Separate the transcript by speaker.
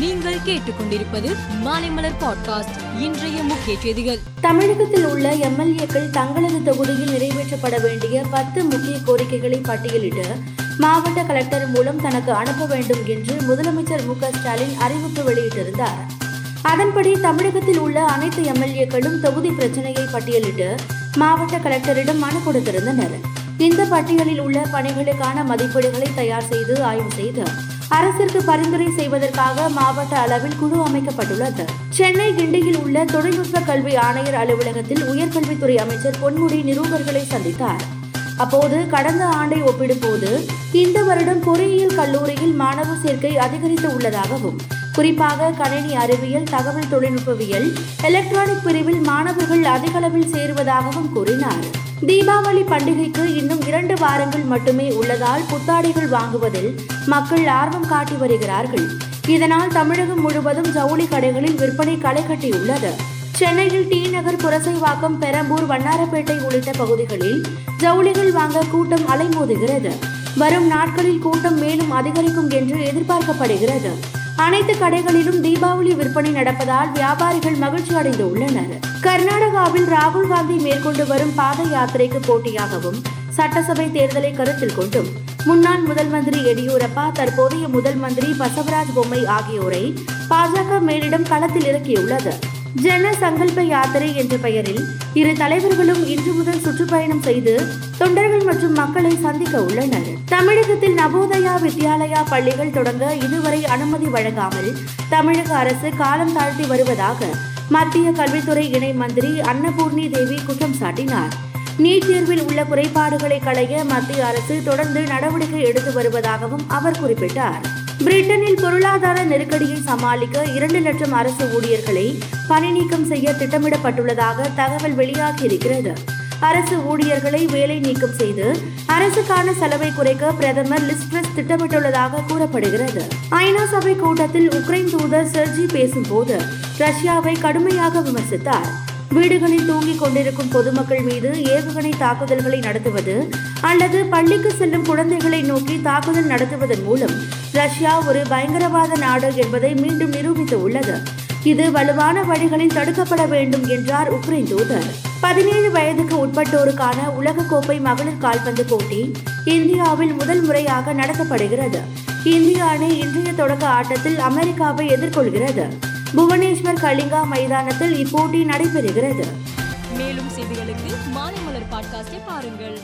Speaker 1: நீங்கள் கேட்டுக்கொண்டிருப்பது மாலைமலர் பாட்காஸ்ட் இன்றைய முக்கிய செய்திகள்.
Speaker 2: தமிழகத்தில் உள்ள எம்எல்ஏக்கள் தங்களது தொகுதியில் நிறைவேற்றப்பட வேண்டிய பத்து முக்கிய கோரிக்கைகளை பட்டியலிட்டு மாவட்ட கலெக்டர் மூலம் தனக்கு அனுப்ப வேண்டும் என்று முதலமைச்சர் மு ஸ்டாலின் அறிவிப்பு வெளியிட்டிருந்தார். அதன்படி தமிழகத்தில் உள்ள அனைத்து எம்எல்ஏக்களும் தொகுதி பிரச்சனையை பட்டியலிட்டு மாவட்ட கலெக்டரிடம் மனு கொடுத்திருந்தனர். இந்த பட்டியலில் உள்ள பணிகளுக்கான மதிப்பீடுகளை தயார் செய்து ஆய்வு செய்து அரசிற்கு பரிந்துரை செய்வதற்காக மாவட்ட அளவில் குழு அமைக்கப்பட்டுள்ளது. சென்னை கிண்டியில் உள்ள தொழில்நுட்ப கல்வி ஆணையர் அலுவலகத்தில் உயர்கல்வித்துறை அமைச்சர் பொன்முடி நிருபர்களை சந்தித்தார். அப்போது கடந்த ஆண்டை ஒப்பிடும்போது இந்த வருடம் பொறியியல் கல்லூரியில் மாணவர் சேர்க்கை அதிகரித்து உள்ளதாகவும் குறிப்பாக கணினி அறிவியல் தகவல் தொழில்நுட்பவியல் எலக்ட்ரானிக் பிரிவில் மாணவர்கள் அதிகளவில் சேருவதாகவும் கூறினார். தீபாவளி பண்டிகைக்கு இன்னும் இரண்டு வாரங்கள் மட்டுமே உள்ளதால் புத்தாடைகள் வாங்குவதில் மக்கள் ஆர்வம் காட்டி வருகிறார்கள். இதனால் தமிழகம் முழுவதும் ஜவுளி கடைகளில் விற்பனை களை கட்டியுள்ளது. சென்னையில் டி நகர் புரசைவாக்கம் பெரம்பூர் வண்ணாரப்பேட்டை உள்ளிட்ட பகுதிகளில் ஜவுளிகள் வாங்க கூட்டம் அலைமோதுகிறது. வரும் நாட்களில் கூட்டம் மேலும் அதிகரிக்கும் என்று எதிர்பார்க்கப்படுகிறது. அனைத்து கடைகளிலும் தீபாவளி விற்பனை நடப்பதால் வியாபாரிகள் மகிழ்ச்சி அடைந்து உள்ளனர். கர்நாடகாவில் ராகுல் காந்தி மேற்கொண்டு வரும் பாத யாத்திரைக்கு போட்டியாகவும் சட்டசபை தேர்தலை கருத்தில் கொண்டும் முன்னாள் முதல் மந்திரி எடியூரப்பா தற்போதைய முதல் மந்திரி பசவராஜ் பொம்மை ஆகியோரை பாஜக மேலிடம் களத்தில் இறக்கியுள்ளது. ஜன சங்கல்ப யாத்திரை என்ற பெயரில் இரு தலைவர்களும் இன்று முதல் சுற்றுப்பயணம் செய்து தொண்டர்கள் மற்றும் மக்களை சந்திக்க உள்ளனர். தமிழகத்தில் நவோதயா வித்யாலயா பள்ளிகள் தொடங்க இதுவரை அனுமதி வழங்காமல் தமிழக அரசு காலம் தாழ்த்தி வருவதாக மத்திய கல்வித்துறை இணை மந்திரி அன்னபூர்ணி தேவி குற்றம் சாட்டினார். நீட் தேர்வில் உள்ள குறைபாடுகளை களைய மத்திய அரசு தொடர்ந்து நடவடிக்கை எடுத்து வருவதாகவும் அவர் குறிப்பிட்டார். பிரிட்டனில் பொருளாதார நெருக்கடியை சமாளிக்க இரண்டு லட்சம் அரசு ஊழியர்களை பணிநீக்கம் செய்ய திட்டமிடப்பட்டுள்ளதாக தகவல் வெளியாகியிருக்கிறது. அரசு ஊழியர்களை வேலை நீக்கம் செய்து அரசுக்கான செலவை குறைக்க பிரதமர் லிஸ்ட்ரஸ் திட்டமிட்டுள்ளதாக கூறப்படுகிறது. ஐநா சபை கூட்டத்தில் உக்ரைன் தூதர் செர்ஜி பேசும்போது ரஷ்யாவை கடுமையாக விமர்சித்தார். வீடுகளில் தூங்கிக் கொண்டிருக்கும் பொதுமக்கள் மீது ஏவுகணை தாக்குதல்களை நடத்துவது அல்லது பள்ளிக்கு செல்லும் குழந்தைகளை நோக்கி தாக்குதல் நடத்துவதன் மூலம் ரஷ்யா ஒரு பயங்கரவாத நாடு என்பதை மீண்டும் நிரூபித்து உள்ளது இது வலுவான வழிகளில் தடுக்கப்பட வேண்டும் என்றார் உக்ரைன் தூதர். பதினேழு வயதுக்கு உட்பட்டோருக்கான உலகக்கோப்பை மகளிர் கால்பந்து போட்டி இந்தியாவில் முதல் முறையாக நடத்தப்படுகிறது. இந்திய அணி இன்றைய தொடக்க ஆட்டத்தில் அமெரிக்காவை எதிர்கொள்கிறது. புவனேஸ்வர் கலிங்கா மைதானத்தில் இப்போட்டி நடைபெறுகிறது. மேலும் செய்திகளுக்கு மாலை மலர் பாருங்கள்.